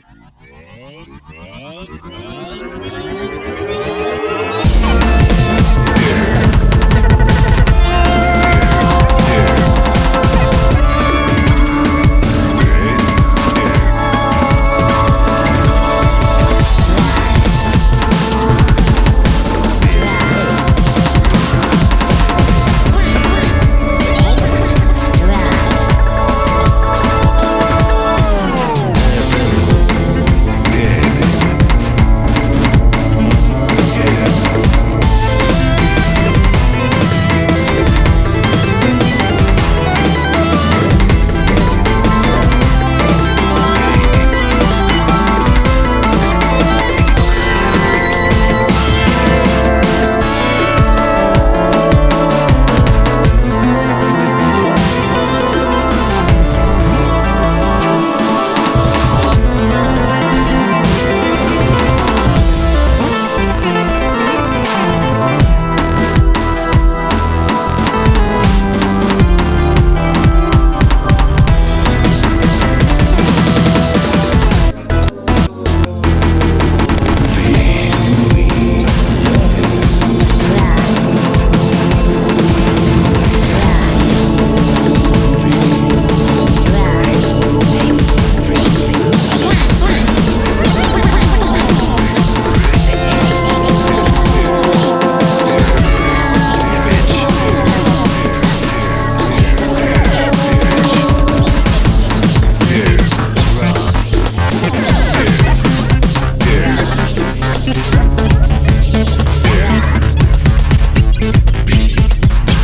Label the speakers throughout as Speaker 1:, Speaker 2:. Speaker 1: ¡Suscríbete! ¡Suscríbete! ¡Suscríbete! ¡Suscríbete!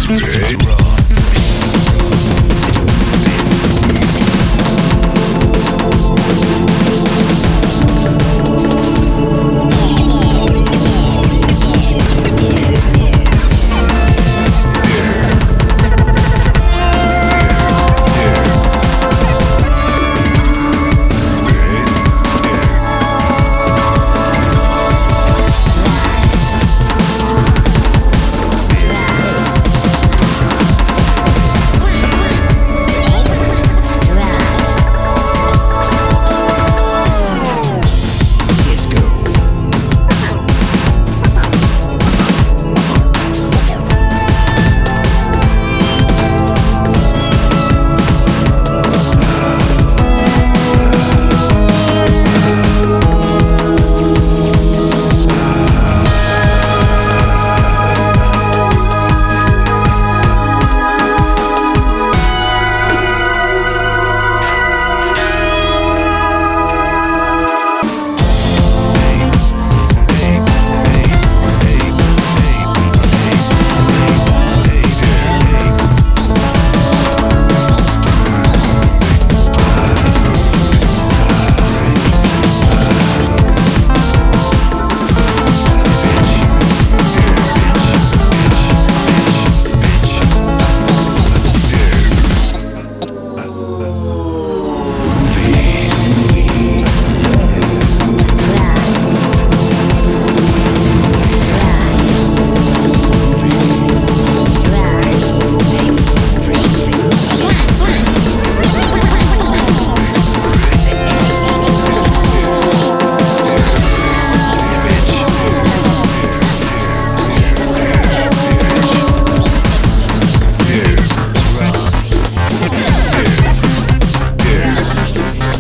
Speaker 1: Rock.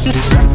Speaker 1: Just